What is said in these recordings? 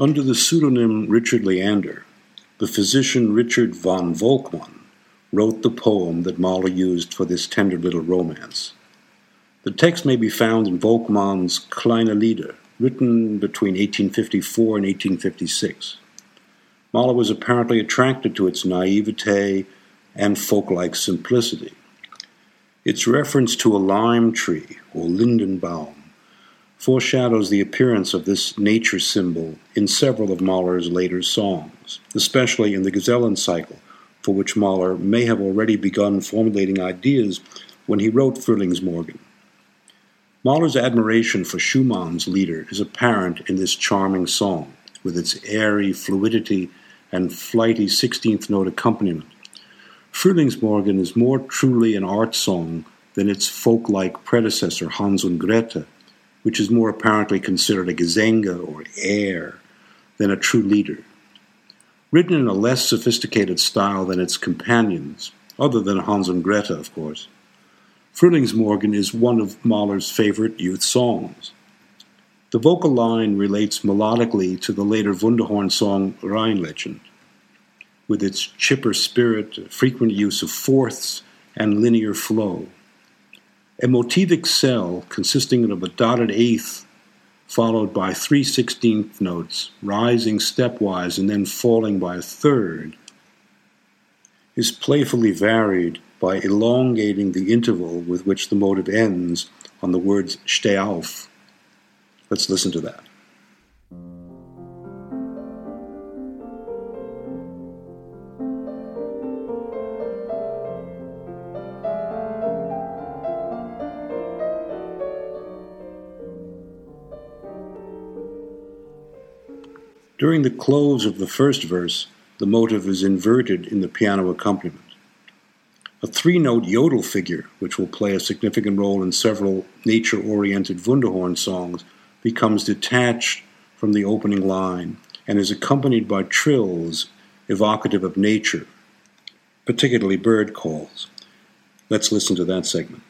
Under the pseudonym Richard Leander, the physician Richard von Volkmann wrote the poem that Mahler used for this tender little romance. The text may be found in Volkmann's Kleine Lieder, written between 1854 and 1856. Mahler was apparently attracted to its naivete and folk-like simplicity. Its reference to a lime tree, or Lindenbaum, foreshadows the appearance of this nature symbol in several of Mahler's later songs, especially in the Gesellen cycle, for which Mahler may have already begun formulating ideas when he wrote Frühlingsmorgen. Mahler's admiration for Schumann's Lieder is apparent in this charming song, with its airy fluidity and flighty 16th note accompaniment. Frühlingsmorgen is more truly an art song than its folk like predecessor, Hans und Grete, which is more apparently considered a Gesänge or air than a true Lieder. Written in a less sophisticated style than its companions, other than Hans and Greta, of course, Frühlingsmorgen is one of Mahler's favorite youth songs. The vocal line relates melodically to the later Wunderhorn song Rheinlegend, with its chipper spirit, frequent use of fourths, and linear flow. A motivic cell consisting of a dotted eighth followed by three sixteenth notes, rising stepwise and then falling by a third, is playfully varied by elongating the interval with which the motive ends on the words steh auf. Let's listen to that. During the close of the first verse, the motive is inverted in the piano accompaniment. A three note yodel figure, which will play a significant role in several nature oriented Wunderhorn songs, becomes detached from the opening line and is accompanied by trills evocative of nature, particularly bird calls. Let's listen to that segment.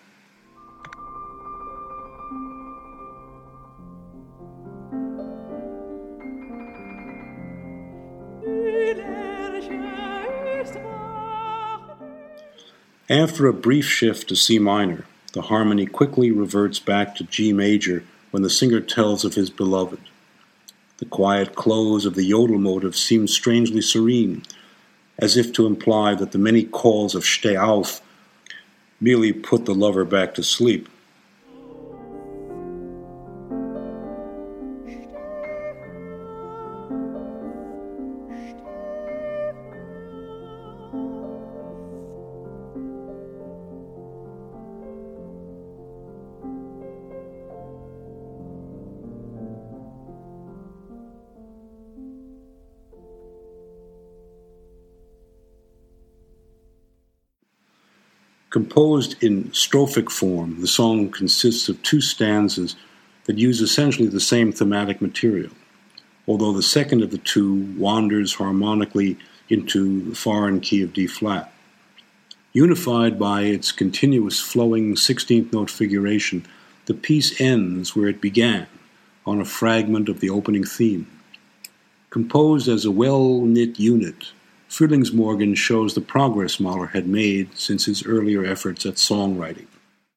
After a brief shift to C minor, the harmony quickly reverts back to G major when the singer tells of his beloved. The quiet close of the yodel motive seems strangely serene, as if to imply that the many calls of Steh auf merely put the lover back to sleep. Composed in strophic form, the song consists of two stanzas that use essentially the same thematic material, although the second of the two wanders harmonically into the foreign key of D flat. Unified by its continuous flowing 16th note figuration, the piece ends where it began, on a fragment of the opening theme. Composed as a well knit unit, Frühlingsmorgen shows the progress Mahler had made since his earlier efforts at songwriting.